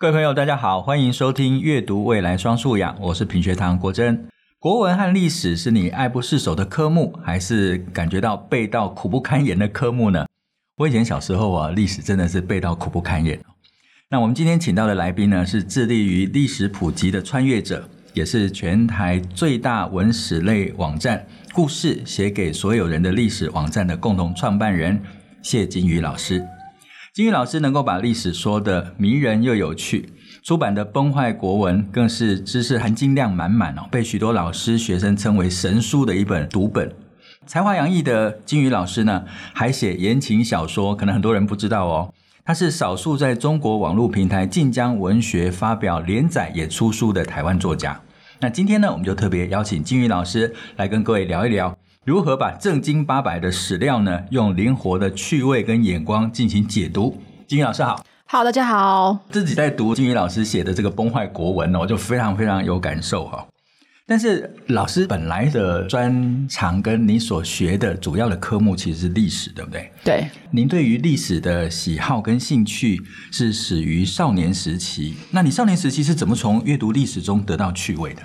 各位朋友，大家好，欢迎收听《阅读未来双素养》，我是品学堂国珍。国文和历史是你爱不释手的科目，还是感觉到背到苦不堪言的科目呢？我以前小时候啊，历史真的是背到苦不堪言。那我们今天请到的来宾呢，是致力于历史普及的穿越者，也是全台最大文史类网站“故事写给所有人的历史网站”的共同创办人谢金宇老师。金鱼老师能够把历史说得迷人又有趣，出版的《崩坏国文》更是知识含金量满满哦，被许多老师学生称为神书的一本读本。才华洋溢的金鱼老师呢，还写言情小说，可能很多人不知道哦。他是少数在中国网络平台晋江文学发表连载也出书的台湾作家。那今天呢，我们就特别邀请金鱼老师来跟各位聊一聊。如何把正经八百的史料呢，用灵活的趣味跟眼光进行解读？金宇老师好，好，大家好。自己在读金宇老师写的这个《崩坏国文》呢，我就非常非常有感受哈。但是老师本来的专长跟你所学的主要的科目其实是历史，对不对？对。您对于历史的喜好跟兴趣是始于少年时期，那你少年时期是怎么从阅读历史中得到趣味的？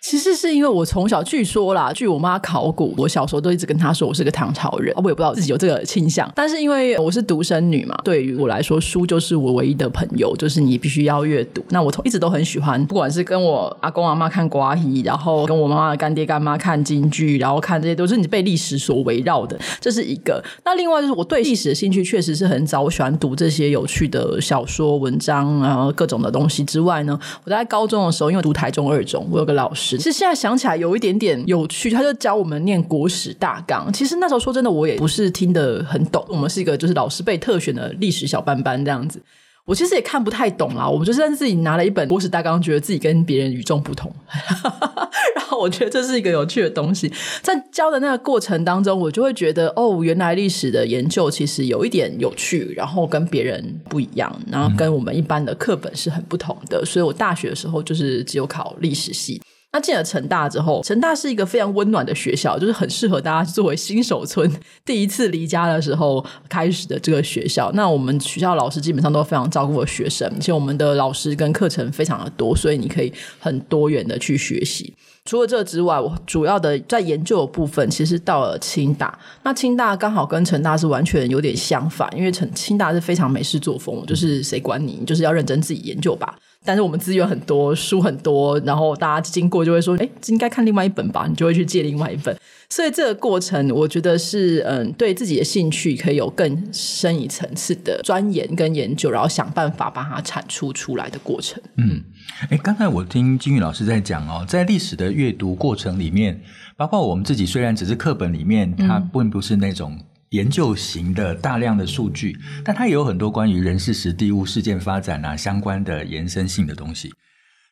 其实是因为我从小据说啦，据我妈考古，我小时候都一直跟她说我是个唐朝人，我也不知道自己有这个倾向。但是因为我是独生女嘛，对于我来说，书就是我唯一的朋友，就是你必须要阅读。那我从一直都很喜欢，不管是跟我阿公阿妈看瓜皮，然后跟我妈妈的干爹干妈看京剧，然后看这些都是你被历史所围绕的，这是一个。那另外就是我对历史的兴趣确实是很早，我喜欢读这些有趣的小说、文章，然后各种的东西之外呢，我在高中的时候，因为读台中二中，我有个老师。其实现在想起来有一点点有趣，他就教我们念国史大纲。其实那时候说真的，我也不是听得很懂。我们是一个就是老师被特选的历史小班班这样子，我其实也看不太懂啦。我们就是自己拿了一本国史大纲，觉得自己跟别人与众不同。然后我觉得这是一个有趣的东西。在教的那个过程当中，我就会觉得哦，原来历史的研究其实有一点有趣，然后跟别人不一样，然后跟我们一般的课本是很不同的。所以我大学的时候就是只有考历史系。那进了成大之后，成大是一个非常温暖的学校，就是很适合大家作为新手村第一次离家的时候开始的这个学校。那我们学校老师基本上都非常照顾学生，而且我们的老师跟课程非常的多，所以你可以很多元的去学习。除了这之外，我主要的在研究的部分，其实到了清大。那清大刚好跟成大是完全有点相反，因为成清大是非常美式作风，就是谁管，你就是要认真自己研究吧。但是我们资源很多，书很多，然后大家经过就会说，哎，应该看另外一本吧，你就会去借另外一本。所以这个过程，我觉得是嗯，对自己的兴趣可以有更深一层次的钻研跟研究，然后想办法把它产出出来的过程。嗯，哎，刚才我听金宇老师在讲哦，在历史的阅读过程里面，包括我们自己，虽然只是课本里面，它并不是那种。研究型的大量的数据，但它也有很多关于人事实地物事件发展啊相关的延伸性的东西。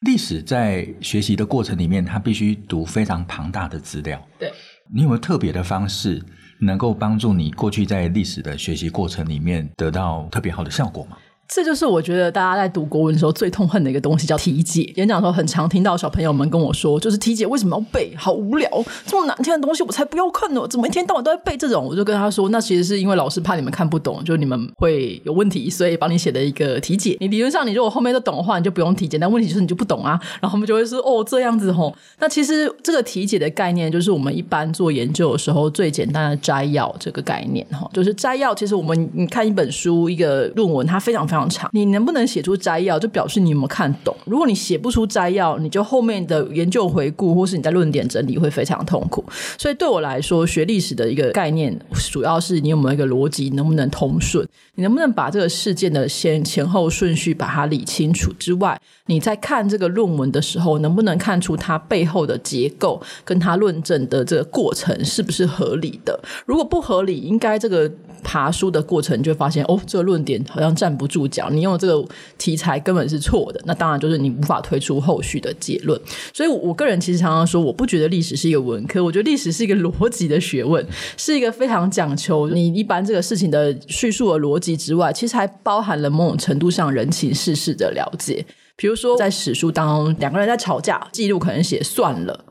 历史在学习的过程里面，它必须读非常庞大的资料。对，你有没有特别的方式能够帮助你过去在历史的学习过程里面得到特别好的效果吗？这就是我觉得大家在读国文的时候最痛恨的一个东西，叫题解。演讲的时候很常听到小朋友们跟我说，就是题解为什么要背？好无聊，这么难听的东西我才不要看呢！怎么一天到晚都在背这种？我就跟他说，那其实是因为老师怕你们看不懂，就你们会有问题，所以帮你写的一个题解。你理论上你如果后面都懂的话，你就不用题解。但问题就是你就不懂啊，然后他们就会说哦这样子吼。那其实这个题解的概念，就是我们一般做研究的时候最简单的摘要这个概念哈，就是摘要。其实我们你看一本书一个论文，它非常非常你能不能写出摘要，就表示你有没有看懂。如果你写不出摘要，你就后面的研究回顾或是你在论点整理会非常痛苦。所以对我来说，学历史的一个概念，主要是你有没有一个逻辑，能不能通顺，你能不能把这个事件的先前后顺序把它理清楚之外，你在看这个论文的时候，能不能看出它背后的结构跟它论证的这个过程是不是合理的？如果不合理，应该这个爬书的过程就会发现，哦，这个论点好像站不住脚。你用这个。题材根本是错的，那当然就是你无法推出后续的结论。所以，我个人其实常常说，我不觉得历史是一个文科，我觉得历史是一个逻辑的学问，是一个非常讲求你一般这个事情的叙述的逻辑之外，其实还包含了某种程度上人情世事的了解。比如说，在史书当中，两个人在吵架，记录可能写算了，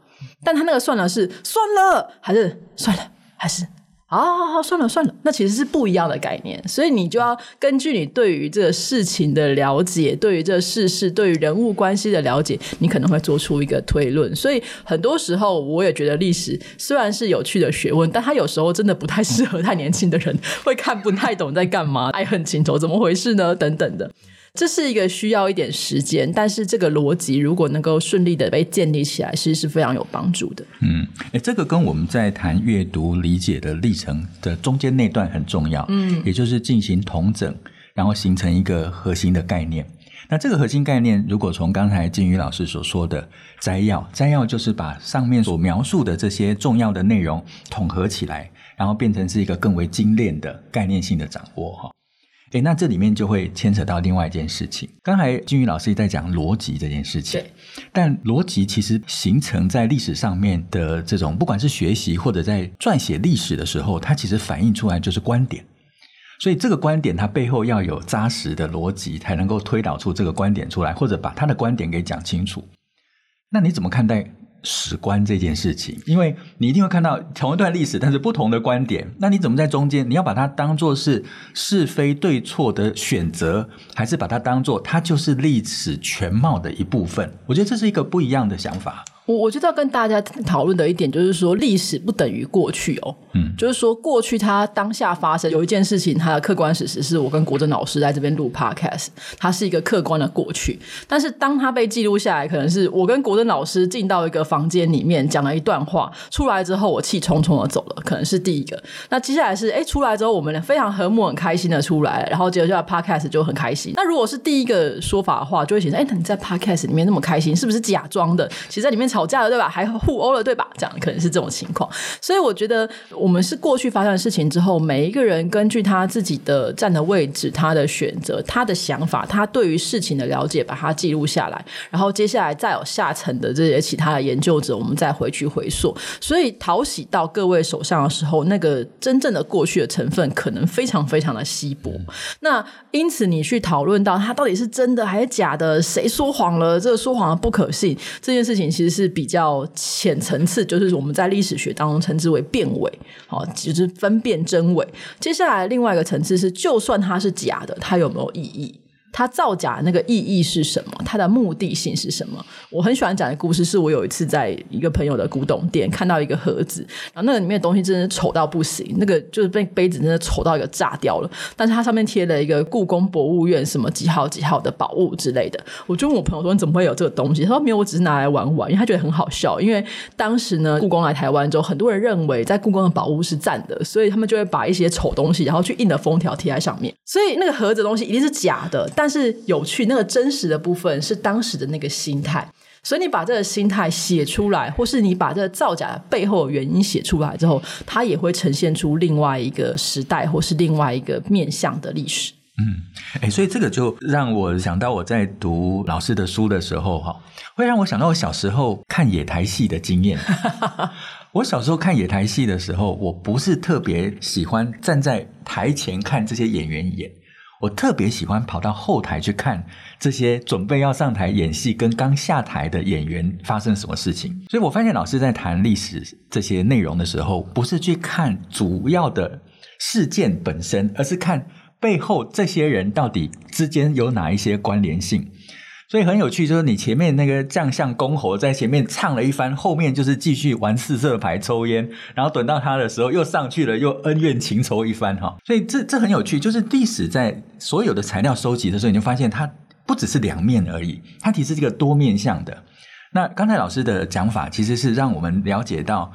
但他那个算了是算了还是算了还是？啊，算了算了，那其实是不一样的概念。所以你就要根据你对于这个事情的了解，对于这个事事，对于人物关系的了解，你可能会做出一个推论。所以很多时候，我也觉得历史虽然是有趣的学问，但它有时候真的不太适合太年轻的人，会看不太懂在干嘛，爱恨情仇怎么回事呢？等等的。这是一个需要一点时间，但是这个逻辑如果能够顺利的被建立起来，其实是非常有帮助的。嗯，诶，这个跟我们在谈阅读理解的历程的中间那段很重要。嗯，也就是进行统整，然后形成一个核心的概念。那这个核心概念，如果从刚才金宇老师所说的摘要，摘要就是把上面所描述的这些重要的内容统合起来，然后变成是一个更为精炼的概念性的掌握哈。诶，那这里面就会牵扯到另外一件事情。刚才金宇老师也在讲逻辑这件事情，对。但逻辑其实形成在历史上面的这种，不管是学习或者在撰写历史的时候，它其实反映出来就是观点。所以这个观点它背后要有扎实的逻辑，才能够推导出这个观点出来，或者把他的观点给讲清楚。那你怎么看待？史观这件事情，因为你一定会看到同一段历史，但是不同的观点。那你怎么在中间？你要把它当做是是非对错的选择，还是把它当做它就是历史全貌的一部分？我觉得这是一个不一样的想法。我我觉得要跟大家讨论的一点就是说，历史不等于过去哦。嗯，就是说过去它当下发生有一件事情，它的客观事实是我跟国珍老师在这边录 podcast，它是一个客观的过去。但是当它被记录下来，可能是我跟国珍老师进到一个房间里面讲了一段话，出来之后我气冲冲的走了，可能是第一个。那接下来是哎出来之后我们非常和睦很开心的出来，然后接下来 podcast 就很开心。那如果是第一个说法的话，就会显示哎，那你在 podcast 里面那么开心，是不是假装的？其实在里面。吵架了对吧？还互殴了对吧？这样可能是这种情况。所以我觉得我们是过去发生的事情之后，每一个人根据他自己的站的位置、他的选择、他的想法、他对于事情的了解，把它记录下来。然后接下来再有下层的这些其他的研究者，我们再回去回溯。所以讨喜到各位手上的时候，那个真正的过去的成分可能非常非常的稀薄。那因此你去讨论到他到底是真的还是假的，谁说谎了？这个说谎的不可信这件事情，其实是。比较浅层次，就是我们在历史学当中称之为辨伪，好，就是分辨真伪。接下来另外一个层次是，就算它是假的，它有没有意义？它造假那个意义是什么？它的目的性是什么？我很喜欢讲的故事，是我有一次在一个朋友的古董店看到一个盒子，然后那个里面的东西真的丑到不行，那个就是被杯子真的丑到一个炸掉了。但是它上面贴了一个故宫博物院什么几号几号的宝物之类的。我就问我朋友说：“你怎么会有这个东西？”他说：“没有，我只是拿来玩玩。”因为他觉得很好笑，因为当时呢，故宫来台湾之后，很多人认为在故宫的宝物是赞的，所以他们就会把一些丑东西，然后去印的封条贴在上面。所以那个盒子的东西一定是假的，但但是有趣，那个真实的部分是当时的那个心态，所以你把这个心态写出来，或是你把这个造假背后的原因写出来之后，它也会呈现出另外一个时代，或是另外一个面向的历史。嗯，哎，所以这个就让我想到我在读老师的书的时候，哈，会让我想到我小时候看野台戏的经验。我小时候看野台戏的时候，我不是特别喜欢站在台前看这些演员演。我特别喜欢跑到后台去看这些准备要上台演戏跟刚下台的演员发生什么事情，所以我发现老师在谈历史这些内容的时候，不是去看主要的事件本身，而是看背后这些人到底之间有哪一些关联性。所以很有趣，就是你前面那个将相公侯在前面唱了一番，后面就是继续玩四色牌、抽烟，然后等到他的时候又上去了，又恩怨情仇一番哈。所以这这很有趣，就是历史在所有的材料收集的时候，你就发现它不只是两面而已，它其实是一个多面向的。那刚才老师的讲法，其实是让我们了解到，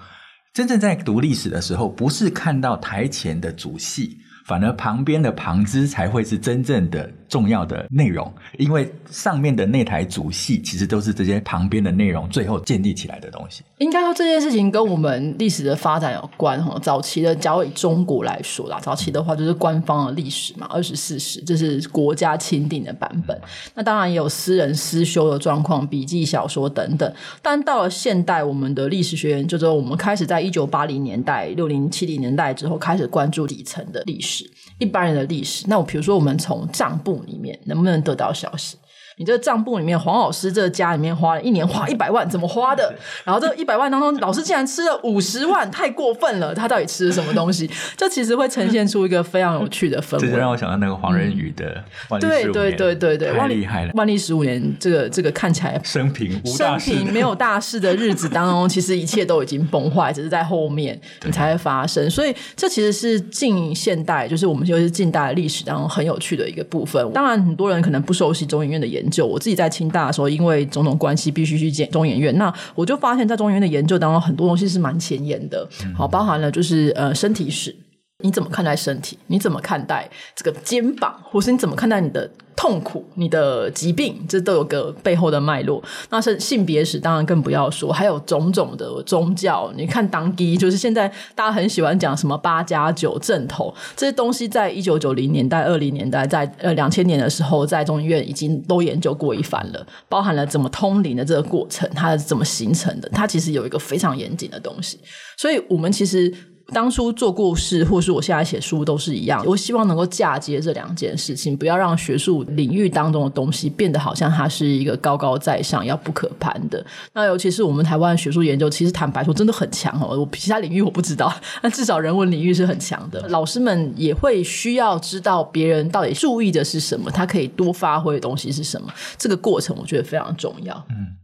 真正在读历史的时候，不是看到台前的主戏。反而旁边的旁支才会是真正的重要的内容，因为上面的那台主戏其实都是这些旁边的内容最后建立起来的东西。应该说这件事情跟我们历史的发展有关哈。早期的，假如以中国来说啦，早期的话就是官方的历史嘛，二十四史，这是国家钦定的版本。那当然也有私人私修的状况，笔记小说等等。但到了现代，我们的历史学院就是我们开始在一九八零年代、六零七零年代之后开始关注底层的历史。一般人的历史，那我比如说，我们从账簿里面能不能得到消息？你这个账簿里面，黄老师这家里面花了一年花一百万，怎么花的？然后这一百万当中，老师竟然吃了五十万，太过分了！他到底吃了什么东西？这其实会呈现出一个非常有趣的氛围。这就让我想到那个黄仁宇的万历十五年，对对对对对，太厉害了！万历十五年，这个这个看起来生平无生平没有大事的日子当中，其实一切都已经崩坏，只是在后面你才会发生。所以这其实是近现代，就是我们就是近代历史当中很有趣的一个部分。当然，很多人可能不熟悉中医院的研究。我自己在清大的时候，因为种种关系，必须去见中研院。那我就发现，在中研院的研究当中，很多东西是蛮前沿的。好，包含了就是呃身体史，你怎么看待身体？你怎么看待这个肩膀？或是你怎么看待你的？痛苦，你的疾病，这都有个背后的脉络。那是性别史，当然更不要说，还有种种的宗教。你看，当地就是现在大家很喜欢讲什么八加九正头这些东西，在一九九零年代、二零年代，在呃两千年的时候，在中医院已经都研究过一番了，包含了怎么通灵的这个过程，它是怎么形成的，它其实有一个非常严谨的东西。所以，我们其实。当初做故事，或是我现在写书，都是一样。我希望能够嫁接这两件事情，不要让学术领域当中的东西变得好像它是一个高高在上、要不可攀的。那尤其是我们台湾学术研究，其实坦白说真的很强哦。我其他领域我不知道，但至少人文领域是很强的。老师们也会需要知道别人到底注意的是什么，他可以多发挥的东西是什么。这个过程我觉得非常重要。嗯。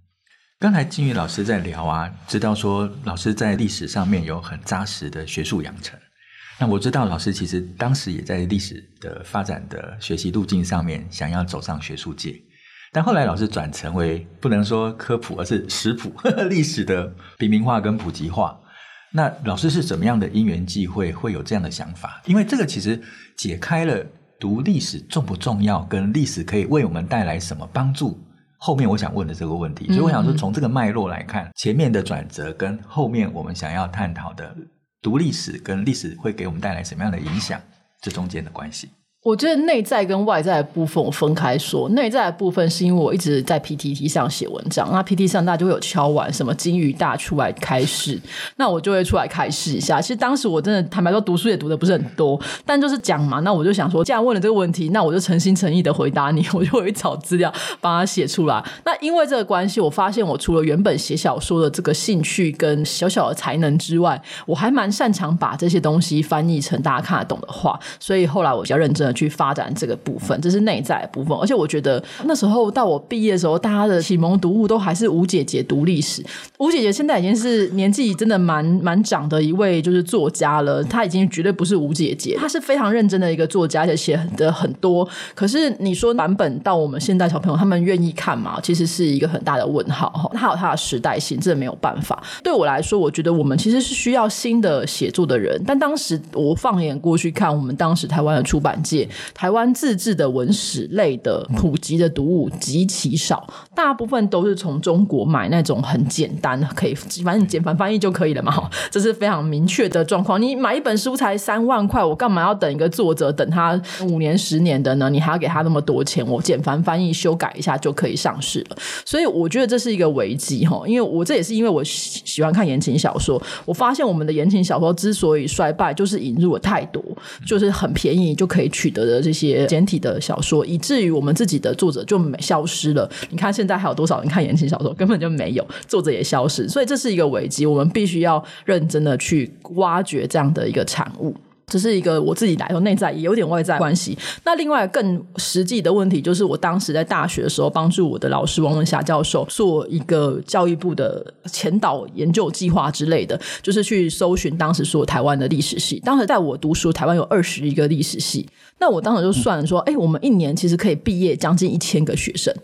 刚才金宇老师在聊啊，知道说老师在历史上面有很扎实的学术养成。那我知道老师其实当时也在历史的发展的学习路径上面想要走上学术界，但后来老师转成为不能说科普，而是食谱呵呵 历史的平民化跟普及化。那老师是怎么样的因缘际会会有这样的想法？因为这个其实解开了读历史重不重要，跟历史可以为我们带来什么帮助。后面我想问的这个问题，所以我想说，从这个脉络来看，前面的转折跟后面我们想要探讨的读历史跟历史会给我们带来什么样的影响，这中间的关系。我觉得内在跟外在的部分我分开说。内在的部分是因为我一直在 PTT 上写文章，那 PTT 上大家就会有敲碗什么金鱼大出来开示，那我就会出来开示一下。其实当时我真的坦白说，读书也读的不是很多，但就是讲嘛。那我就想说，既然问了这个问题，那我就诚心诚意的回答你，我就会找资料帮他写出来。那因为这个关系，我发现我除了原本写小说的这个兴趣跟小小的才能之外，我还蛮擅长把这些东西翻译成大家看得懂的话。所以后来我比较认真。去发展这个部分，这是内在的部分。而且我觉得那时候到我毕业的时候，大家的启蒙读物都还是吴姐姐读历史。吴姐姐现在已经是年纪真的蛮蛮长的一位就是作家了，她已经绝对不是吴姐姐，她是非常认真的一个作家，而且写的很多。可是你说版本到我们现在小朋友他们愿意看吗？其实是一个很大的问号哈。它有它的时代性，这没有办法。对我来说，我觉得我们其实是需要新的写作的人。但当时我放眼过去看，我们当时台湾的出版界。台湾自制的文史类的普及的读物极其少，大部分都是从中国买那种很简单，可以反正简繁翻译就可以了嘛，这是非常明确的状况。你买一本书才三万块，我干嘛要等一个作者等他五年十年的呢？你还要给他那么多钱？我简繁翻译修改一下就可以上市了。所以我觉得这是一个危机哈，因为我这也是因为我喜喜欢看言情小说，我发现我们的言情小说之所以衰败，就是引入了太多，就是很便宜就可以取得。的这些简体的小说，以至于我们自己的作者就没消失了。你看现在还有多少人看言情小说，根本就没有，作者也消失，所以这是一个危机，我们必须要认真的去挖掘这样的一个产物。这是一个我自己来说内在也有点外在关系。那另外更实际的问题就是，我当时在大学的时候帮助我的老师王文霞教授做一个教育部的前导研究计划之类的，就是去搜寻当时所有台湾的历史系。当时在我读书，台湾有二十一个历史系。那我当时就算了说，哎，我们一年其实可以毕业将近一千个学生。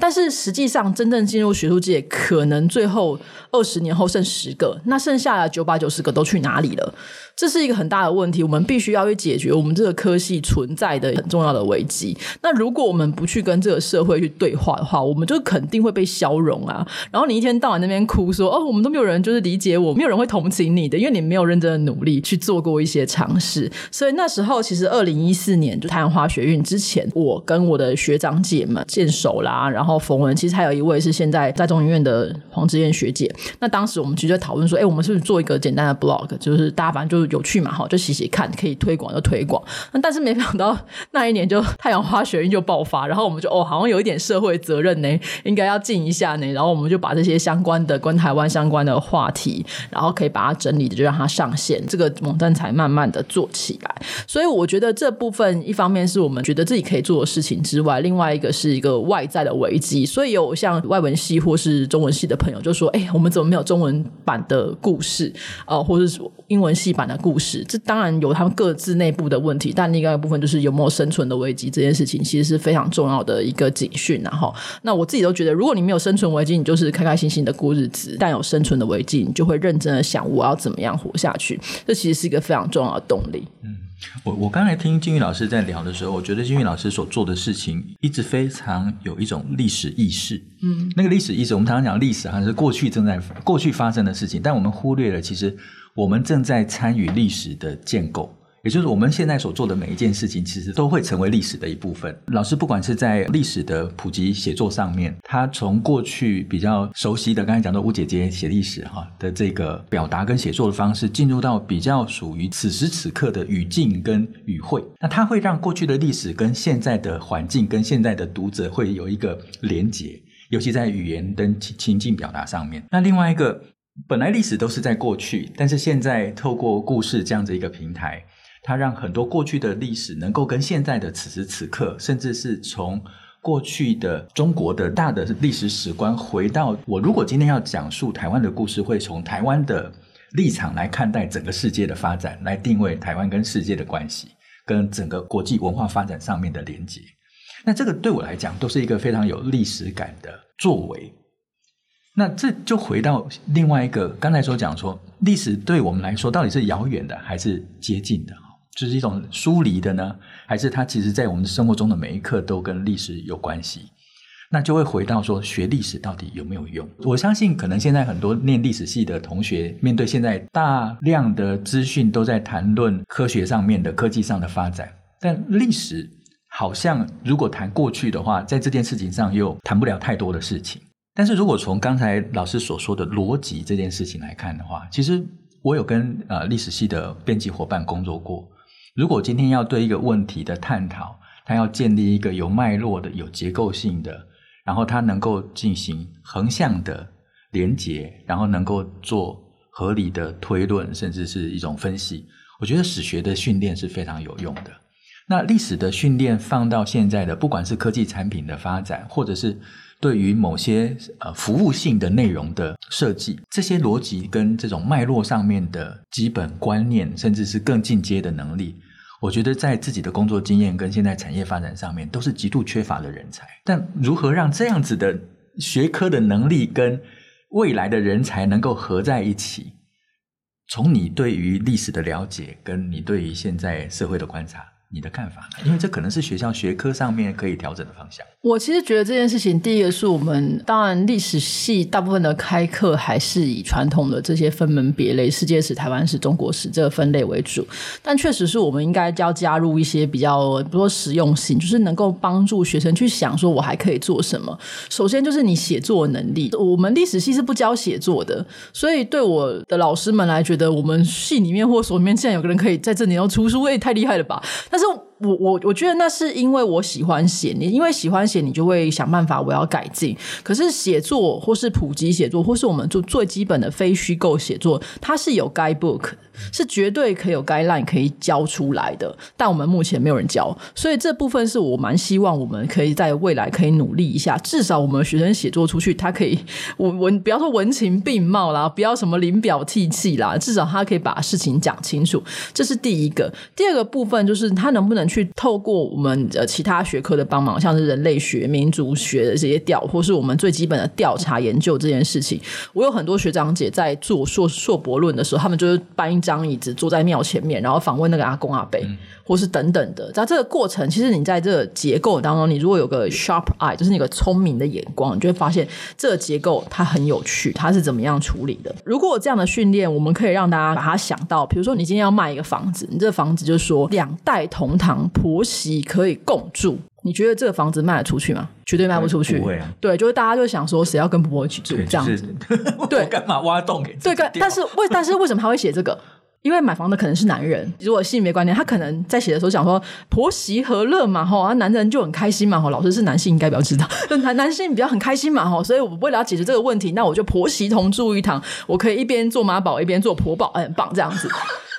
但是实际上，真正进入学术界，可能最后二十年后剩十个，那剩下的九百九十个都去哪里了？这是一个很大的问题，我们必须要去解决我们这个科系存在的很重要的危机。那如果我们不去跟这个社会去对话的话，我们就肯定会被消融啊。然后你一天到晚那边哭说：“哦，我们都没有人就是理解我，没有人会同情你的，因为你没有认真的努力去做过一些尝试。”所以那时候，其实二零一四年就太阳花学运之前，我跟我的学长姐们见手啦，然后。冯文，其实还有一位是现在在中研院的黄之燕学姐。那当时我们其实就讨论说，哎，我们是不是做一个简单的 blog，就是大家反正就有趣嘛，哈，就写写看，可以推广就推广。但是没想到那一年就太阳花学运就爆发，然后我们就哦，好像有一点社会责任呢，应该要尽一下呢。然后我们就把这些相关的跟台湾相关的话题，然后可以把它整理的，就让它上线，这个网站才慢慢的做起来。所以我觉得这部分一方面是我们觉得自己可以做的事情之外，另外一个是一个外在的危机。所以有像外文系或是中文系的朋友就说：“哎，我们怎么没有中文版的故事？呃，或者是英文系版的故事？”这当然有他们各自内部的问题，但另外一部分就是有没有生存的危机这件事情，其实是非常重要的一个警讯。然后，那我自己都觉得，如果你没有生存危机，你就是开开心心的过日子；但有生存的危机，你就会认真的想我要怎么样活下去。这其实是一个非常重要的动力。嗯。我我刚才听金玉老师在聊的时候，我觉得金玉老师所做的事情一直非常有一种历史意识。嗯，那个历史意识，我们常常讲历史好像是过去正在过去发生的事情，但我们忽略了其实我们正在参与历史的建构。也就是我们现在所做的每一件事情，其实都会成为历史的一部分。老师不管是在历史的普及写作上面，他从过去比较熟悉的，刚才讲到吴姐姐写历史哈的这个表达跟写作的方式，进入到比较属于此时此刻的语境跟语汇，那它会让过去的历史跟现在的环境跟现在的读者会有一个连结，尤其在语言跟情情境表达上面。那另外一个，本来历史都是在过去，但是现在透过故事这样子一个平台。它让很多过去的历史能够跟现在的此时此刻，甚至是从过去的中国的大的历史史观回到我。如果今天要讲述台湾的故事，会从台湾的立场来看待整个世界的发展，来定位台湾跟世界的关系，跟整个国际文化发展上面的连结。那这个对我来讲，都是一个非常有历史感的作为。那这就回到另外一个刚才所讲说，历史对我们来说到底是遥远的还是接近的？就是一种疏离的呢，还是它其实在我们生活中的每一刻都跟历史有关系？那就会回到说，学历史到底有没有用？我相信，可能现在很多念历史系的同学，面对现在大量的资讯都在谈论科学上面的科技上的发展，但历史好像如果谈过去的话，在这件事情上又谈不了太多的事情。但是如果从刚才老师所说的逻辑这件事情来看的话，其实我有跟呃历史系的编辑伙伴工作过。如果今天要对一个问题的探讨，它要建立一个有脉络的、有结构性的，然后它能够进行横向的连结，然后能够做合理的推论，甚至是一种分析，我觉得史学的训练是非常有用的。那历史的训练放到现在的，不管是科技产品的发展，或者是对于某些呃服务性的内容的设计，这些逻辑跟这种脉络上面的基本观念，甚至是更进阶的能力，我觉得在自己的工作经验跟现在产业发展上面都是极度缺乏的人才。但如何让这样子的学科的能力跟未来的人才能够合在一起？从你对于历史的了解，跟你对于现在社会的观察。你的看法？因为这可能是学校学科上面可以调整的方向。我其实觉得这件事情，第一个是我们当然历史系大部分的开课还是以传统的这些分门别类，世界史、台湾史、中国史这个分类为主。但确实是我们应该要加入一些比较，比如说实用性，就是能够帮助学生去想说，我还可以做什么。首先就是你写作能力，我们历史系是不教写作的，所以对我的老师们来觉得，我们系里面或所里面竟然有个人可以在这里要出书，也太厉害了吧？但是。doesn't 我我我觉得那是因为我喜欢写，你因为喜欢写，你就会想办法我要改进。可是写作或是普及写作，或是我们做最基本的非虚构写作，它是有 guidebook。是绝对可以有 guideline 可以教出来的，但我们目前没有人教，所以这部分是我蛮希望我们可以在未来可以努力一下，至少我们学生写作出去，他可以文文不要说文情并茂啦，不要什么临表涕泣啦，至少他可以把事情讲清楚，这是第一个。第二个部分就是他能不能去透过我们的其他学科的帮忙，像是人类学、民族学的这些调，或是我们最基本的调查研究这件事情，我有很多学长姐在做硕硕博论的时候，他们就是搬一张椅子坐在庙前面，然后访问那个阿公阿伯，或是等等的。在这个过程，其实你在这个结构当中，你如果有个 sharp eye，就是那个聪明的眼光，你就会发现这个结构它很有趣，它是怎么样处理的。如果这样的训练，我们可以让大家把它想到，比如说你今天要卖一个房子，你这个房子就是说两代同堂婆媳可以共住，你觉得这个房子卖得出去吗？绝对卖不出去。不会啊。对，就是大家就想说，谁要跟婆婆一起住这样子？对，干嘛挖洞给？对，但是为但是为什么他会写这个？因为买房的可能是男人，如果性别观念，他可能在写的时候想说婆媳和乐嘛，吼，啊，男人就很开心嘛，吼，老师是男性应该比较知道，男男性比较很开心嘛，吼，所以我为了要解决这个问题，那我就婆媳同住一堂，我可以一边做妈宝一边做婆宝，很棒这样子。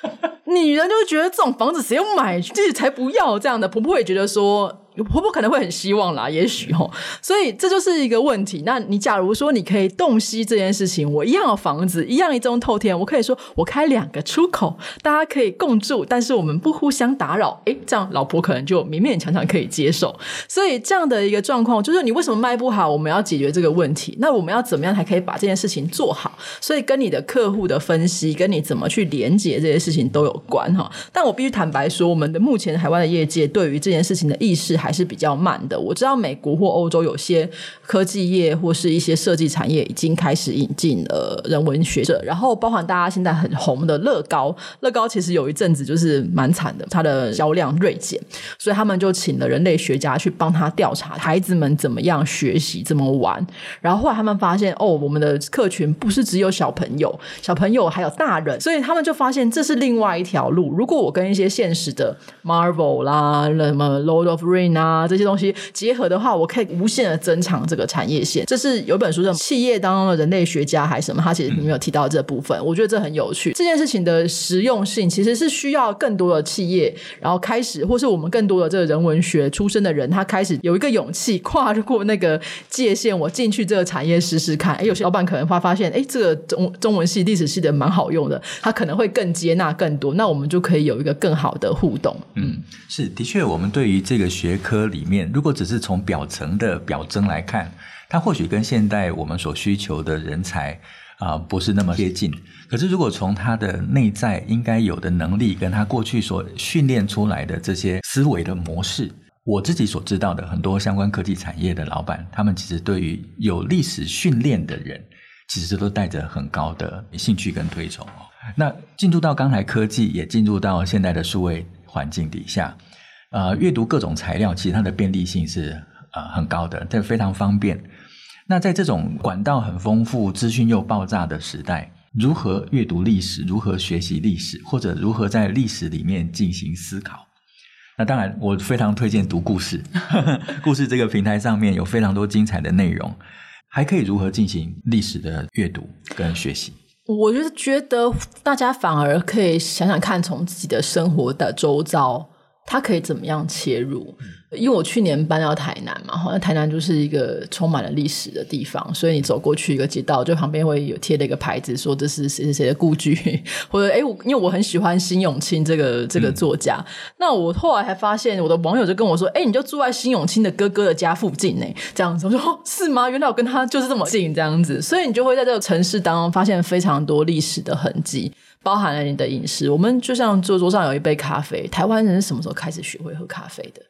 女人就会觉得这种房子谁要买，自己才不要这样的，婆婆也觉得说。婆婆可能会很希望啦，也许齁，所以这就是一个问题。那你假如说你可以洞悉这件事情，我一样的房子，一样一栋透天，我可以说我开两个出口，大家可以共住，但是我们不互相打扰。诶，这样老婆可能就勉勉强强可以接受。所以这样的一个状况，就是你为什么卖不好？我们要解决这个问题。那我们要怎么样才可以把这件事情做好？所以跟你的客户的分析，跟你怎么去连接这些事情都有关哈。但我必须坦白说，我们的目前海外的业界对于这件事情的意识。还是比较慢的。我知道美国或欧洲有些科技业或是一些设计产业已经开始引进了人文学者，然后包含大家现在很红的乐高，乐高其实有一阵子就是蛮惨的，它的销量锐减，所以他们就请了人类学家去帮他调查孩子们怎么样学习、怎么玩。然后后来他们发现，哦，我们的客群不是只有小朋友，小朋友还有大人，所以他们就发现这是另外一条路。如果我跟一些现实的 Marvel 啦、什么 Lord of Ring 啊，这些东西结合的话，我可以无限的增长这个产业线。这是有本书叫企业当中的人类学家还是什么？他其实没有提到这部分。我觉得这很有趣。这件事情的实用性其实是需要更多的企业，然后开始，或是我们更多的这个人文学出身的人，他开始有一个勇气跨过那个界限，我进去这个产业试试看。哎，有些老板可能会发现，哎，这个中中文系、历史系的蛮好用的，他可能会更接纳更多，那我们就可以有一个更好的互动。嗯，是的确，我们对于这个学科里面，如果只是从表层的表征来看，它或许跟现代我们所需求的人才啊、不是那么贴近。可是如果从他的内在应该有的能力，跟他过去所训练出来的这些思维的模式，我自己所知道的很多相关科技产业的老板，他们其实对于有历史训练的人，其实都带着很高的兴趣跟推崇。那进入到刚才科技，也进入到现在的数位环境底下。呃，阅读各种材料，其实它的便利性是呃很高的，这非常方便。那在这种管道很丰富、资讯又爆炸的时代，如何阅读历史？如何学习历史？或者如何在历史里面进行思考？那当然，我非常推荐读故事。故事这个平台上面有非常多精彩的内容，还可以如何进行历史的阅读跟学习？我就是觉得大家反而可以想想看，从自己的生活的周遭。他可以怎么样切入？因为我去年搬到台南嘛，好像台南就是一个充满了历史的地方，所以你走过去一个街道，就旁边会有贴了一个牌子，说这是谁谁谁的故居，或者诶我因为我很喜欢辛永清这个这个作家，嗯、那我后来还发现我的网友就跟我说，诶你就住在辛永清的哥哥的家附近呢，这样子，我说哦是吗？原来我跟他就是这么近，这样子，所以你就会在这个城市当中发现非常多历史的痕迹。包含了你的饮食，我们就像桌桌上有一杯咖啡。台湾人是什么时候开始学会喝咖啡的？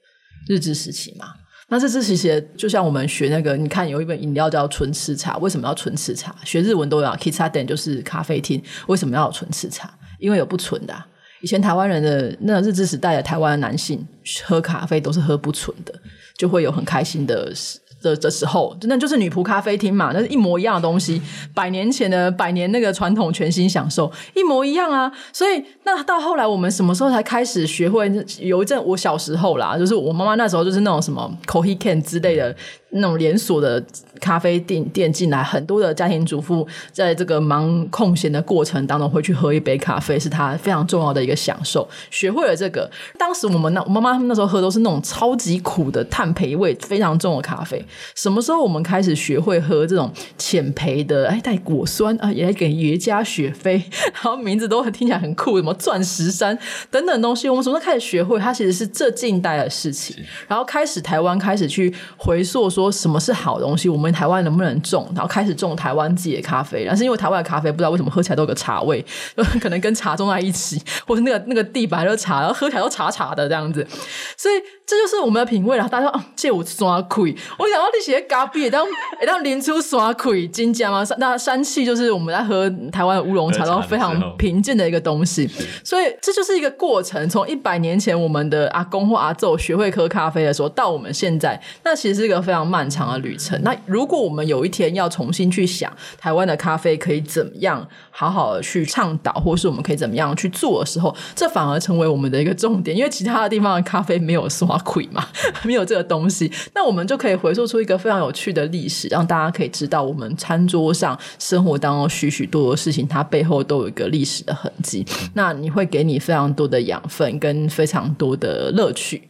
日治时期嘛。那日治时期就像我们学那个，你看有一本饮料叫纯吃茶，为什么要纯吃茶？学日文都有，Kissaten 就是咖啡厅，为什么要有春吃茶？因为有不纯的。以前台湾人的那日治时代的台湾的男性喝咖啡都是喝不纯的，就会有很开心的事的的时候，那就是女仆咖啡厅嘛，那是一模一样的东西，百年前的百年那个传统全新享受一模一样啊。所以那到后来我们什么时候才开始学会？有一阵我小时候啦，就是我妈妈那时候就是那种什么 cohican 之类的。那种连锁的咖啡店店进来，很多的家庭主妇在这个忙空闲的过程当中，会去喝一杯咖啡，是她非常重要的一个享受。学会了这个，当时我们那我妈妈他们那时候喝都是那种超级苦的碳焙味非常重的咖啡。什么时候我们开始学会喝这种浅焙的，哎，带果酸啊，也给爷加雪菲，然后名字都听起来很酷，什么钻石山等等东西，我们什么时候开始学会？它其实是这近代的事情，然后开始台湾开始去回溯说。说什么是好东西？我们台湾能不能种？然后开始种台湾自己的咖啡。但是因为台湾的咖啡不知道为什么喝起来都有个茶味，可能跟茶种在一起，或者那个那个地板是茶，然后喝起来都茶茶的这样子。所以这就是我们的品味了。大家说啊，这我山气，我想到你写咖啡，当当淋出山气，金家吗？那山气就是我们在喝台湾的乌龙茶，然后非常平静的一个东西。所以这就是一个过程，从一百年前我们的阿公或阿祖学会喝咖啡的时候，到我们现在，那其实是一个非常漫长的旅程。那如果我们有一天要重新去想台湾的咖啡可以怎么样好好的去倡导，或是我们可以怎么样去做的时候，这反而成为我们的一个重点，因为其他的地方的咖啡没有刷亏嘛，没有这个东西，那我们就可以回溯出一个非常有趣的历史，让大家可以知道我们餐桌上生活当中许许多多事情，它背后都有一个历史的痕迹。那你会给你非常多的养分跟非常多的乐趣。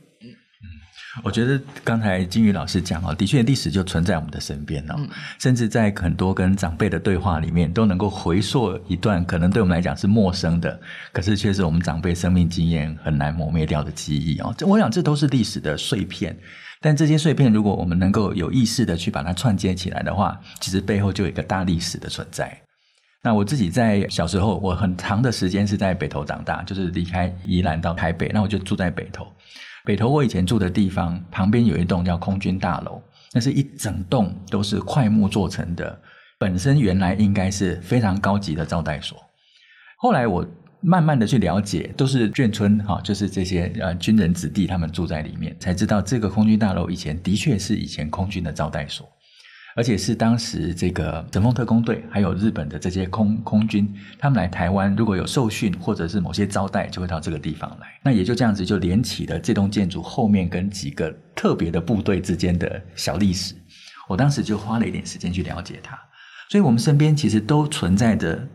我觉得刚才金宇老师讲哦，的确历史就存在我们的身边哦，甚至在很多跟长辈的对话里面，都能够回溯一段可能对我们来讲是陌生的，可是却是我们长辈生命经验很难磨灭掉的记忆哦。我想这都是历史的碎片，但这些碎片如果我们能够有意识的去把它串接起来的话，其实背后就有一个大历史的存在。那我自己在小时候，我很长的时间是在北投长大，就是离开宜兰到台北，那我就住在北投。北投我以前住的地方旁边有一栋叫空军大楼，那是一整栋都是块木做成的，本身原来应该是非常高级的招待所。后来我慢慢的去了解，都是眷村哈，就是这些呃军人子弟他们住在里面，才知道这个空军大楼以前的确是以前空军的招待所。而且是当时这个神风特攻队，还有日本的这些空空军，他们来台湾，如果有受训或者是某些招待，就会到这个地方来。那也就这样子，就连起了这栋建筑后面跟几个特别的部队之间的小历史。我当时就花了一点时间去了解它。所以，我们身边其实都存在着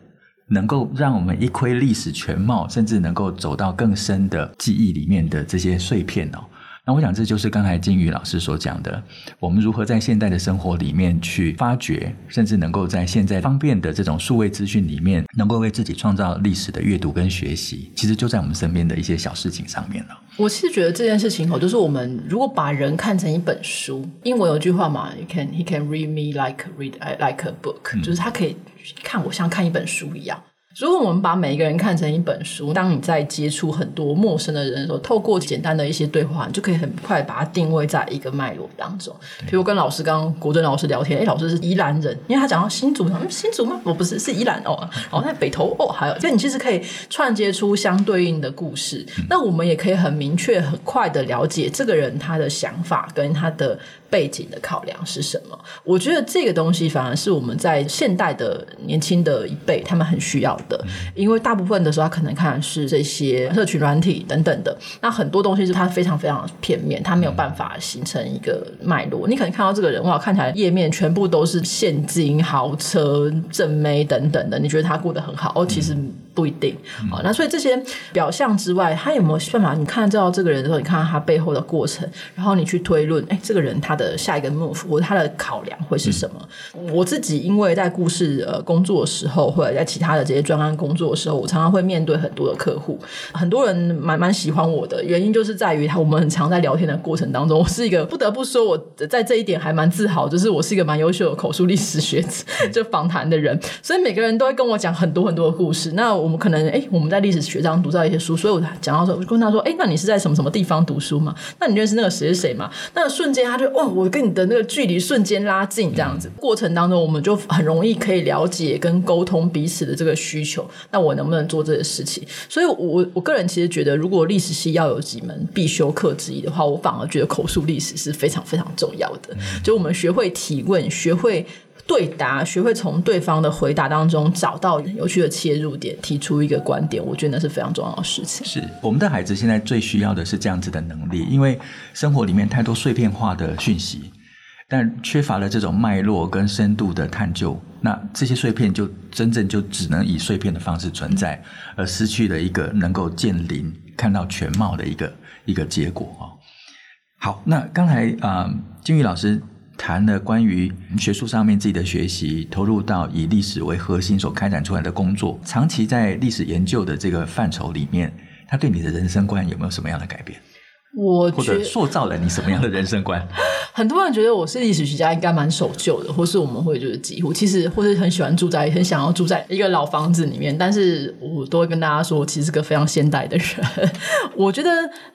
能够让我们一窥历史全貌，甚至能够走到更深的记忆里面的这些碎片哦。那我想，这就是刚才金宇老师所讲的，我们如何在现代的生活里面去发掘，甚至能够在现在方便的这种数位资讯里面，能够为自己创造历史的阅读跟学习，其实就在我们身边的一些小事情上面了。我其实觉得这件事情哦，就是我们如果把人看成一本书，英文有句话嘛，You can he can read me like read like a book，嗯，就是他可以看我像看一本书一样。如果我们把每一个人看成一本书，当你在接触很多陌生的人的时候，透过简单的一些对话，你就可以很快把它定位在一个脉络当中。比如跟老师刚刚国珍老师聊天，哎，老师是宜兰人，因为他讲到新竹，嗯，新竹吗？我不是，是宜兰哦。哦，在北投哦，还有，所以你其实可以串接出相对应的故事。嗯。那我们也可以很明确、很快的了解这个人他的想法跟他的。背景的考量是什么？我觉得这个东西反而是我们在现代的年轻的一辈他们很需要的，因为大部分的时候他可能看的是这些社群软体等等的，那很多东西是它非常非常片面，它没有办法形成一个脉络。你可能看到这个人哇，看起来页面全部都是现金、豪车、正妹等等的，你觉得他过得很好哦，其实。不一定啊，那所以这些表象之外，他有没有办法？你看到这个人的时候，你看到他背后的过程，然后你去推论，哎，这个人他的下一个 move 或他的考量会是什么？嗯、我自己因为在故事呃工作的时候，或者在其他的这些专案工作的时候，我常常会面对很多的客户，很多人蛮蛮喜欢我的，原因就是在于他我们很常在聊天的过程当中，我是一个不得不说我在这一点还蛮自豪，就是我是一个蛮优秀的口述历史学者，就访谈的人，所以每个人都会跟我讲很多很多的故事。那我。们可能哎，我们在历史学上读到一些书，所以我讲到说，我就跟他说，哎，那你是在什么什么地方读书吗？那你认识那个谁谁吗？那瞬间，他就哇，我跟你的那个距离瞬间拉近，这样子过程当中，我们就很容易可以了解跟沟通彼此的这个需求。那我能不能做这个事情？所以我，我我个人其实觉得，如果历史系要有几门必修课之一的话，我反而觉得口述历史是非常非常重要的。就我们学会提问，学会。对答，学会从对方的回答当中找到有趣的切入点，提出一个观点，我觉得那是非常重要的事情。是我们的孩子现在最需要的是这样子的能力，因为生活里面太多碎片化的讯息，但缺乏了这种脉络跟深度的探究，那这些碎片就真正就只能以碎片的方式存在，而失去了一个能够见林看到全貌的一个一个结果啊。好，那刚才啊、呃，金玉老师。谈了关于学术上面自己的学习，投入到以历史为核心所开展出来的工作，长期在历史研究的这个范畴里面，他对你的人生观有没有什么样的改变？我或者塑造了你什么样的人生观？很多人觉得我是历史学家，应该蛮守旧的，或是我们会就是几乎其实，或是很喜欢住在很想要住在一个老房子里面。但是我都会跟大家说，我其实是个非常现代的人。我觉得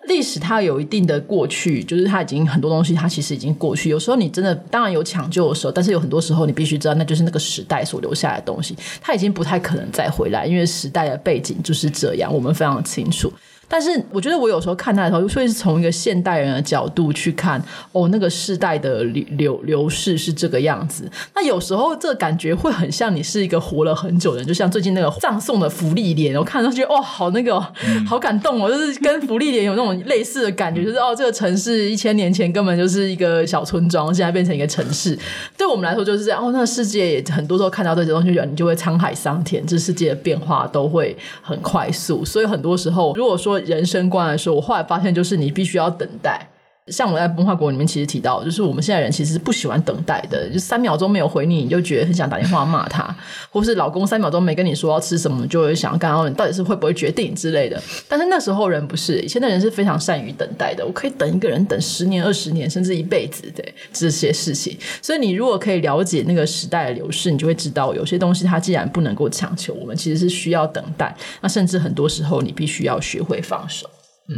历史它有一定的过去，就是它已经很多东西，它其实已经过去。有时候你真的当然有抢救的时候，但是有很多时候你必须知道，那就是那个时代所留下来的东西，它已经不太可能再回来，因为时代的背景就是这样，我们非常清楚。但是我觉得我有时候看他的时候，会是从一个现代人的角度去看，哦，那个世代的流流流逝是这个样子。那有时候这感觉会很像你是一个活了很久的人，就像最近那个葬送的芙莉莲，我看到觉得哇，好那个，好感动哦，就是跟芙莉莲有那种类似的感觉，就是哦，这个城市一千年前根本就是一个小村庄，现在变成一个城市。对我们来说就是这样。哦，那个世界也很多时候看到这些东西，你就会沧海桑田，这世界的变化都会很快速。所以很多时候，如果说人生观来说，我后来发现，就是你必须要等待。像我在《文化国》里面其实提到，就是我们现在人其实是不喜欢等待的，就三秒钟没有回你，你就觉得很想打电话骂他，或是老公三秒钟没跟你说要吃什么，就会想要告诉你到底是会不会决定之类的。但是那时候人不是，以前的人是非常善于等待的，我可以等一个人等十年、二十年，甚至一辈子的这些事情。所以你如果可以了解那个时代的流逝，你就会知道有些东西它既然不能够强求，我们其实是需要等待。那甚至很多时候你必须要学会放手。嗯，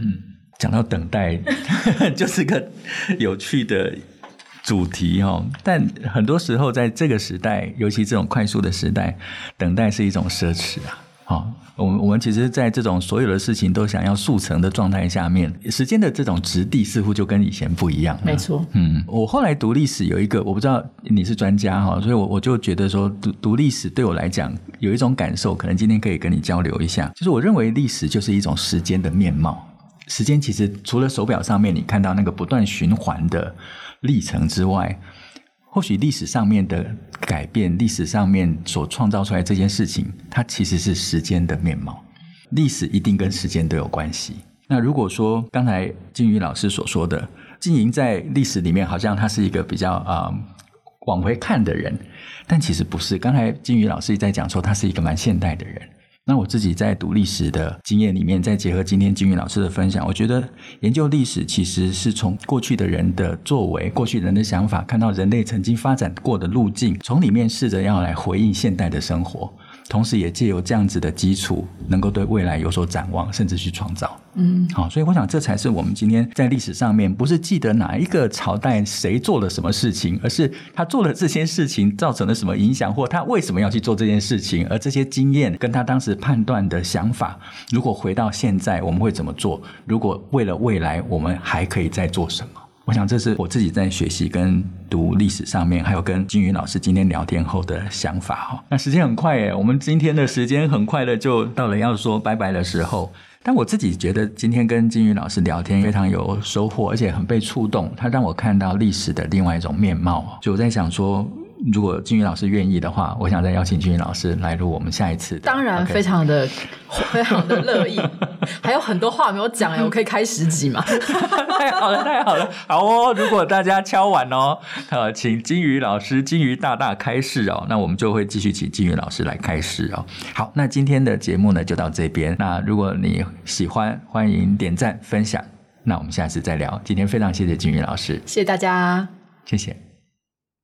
讲到等待，就是个有趣的主题哦。但很多时候，在这个时代，尤其这种快速的时代，等待是一种奢侈啊。哦，我们我们其实，在这种所有的事情都想要速成的状态下面，时间的这种质地似乎就跟以前不一样。没错，嗯，我后来读历史有一个，我不知道你是专家哈，所以我我就觉得说，读读历史对我来讲有一种感受，可能今天可以跟你交流一下。就是我认为历史就是一种时间的面貌。时间其实除了手表上面你看到那个不断循环的历程之外，或许历史上面的改变，历史上面所创造出来这件事情，它其实是时间的面貌。历史一定跟时间都有关系。那如果说刚才金鱼老师所说的，经营在历史里面，好像他是一个比较啊、往回看的人，但其实不是。刚才金鱼老师在讲说，他是一个蛮现代的人。那我自己在读历史的经验里面，再结合今天金宇老师的分享，我觉得研究历史其实是从过去的人的作为、过去人的想法，看到人类曾经发展过的路径，从里面试着要来回应现代的生活。同时，也借由这样子的基础，能够对未来有所展望，甚至去创造。嗯，好，所以我想，这才是我们今天在历史上面，不是记得哪一个朝代谁做了什么事情，而是他做了这些事情造成了什么影响，或他为什么要去做这件事情，而这些经验跟他当时判断的想法，如果回到现在，我们会怎么做？如果为了未来，我们还可以再做什么？我想这是我自己在学习跟读历史上面，还有跟金宇老师今天聊天后的想法哈。那时间很快耶，我们今天的时间很快的就到了要说拜拜的时候。但我自己觉得今天跟金宇老师聊天非常有收获，而且很被触动。他让我看到历史的另外一种面貌。就我在想说。如果金鱼老师愿意的话，我想再邀请金鱼老师来录我们下一次的。当然，非常的非常的乐意，还有很多话没有讲哎，我可以开十集嘛？太好了，太好了，好哦！如果大家敲完哦，呃，请金鱼老师、金鱼大大开示哦，那我们就会继续请金鱼老师来开示哦。好，那今天的节目呢就到这边。那如果你喜欢，欢迎点赞分享。那我们下次再聊。今天非常谢谢金鱼老师，谢谢大家，谢谢。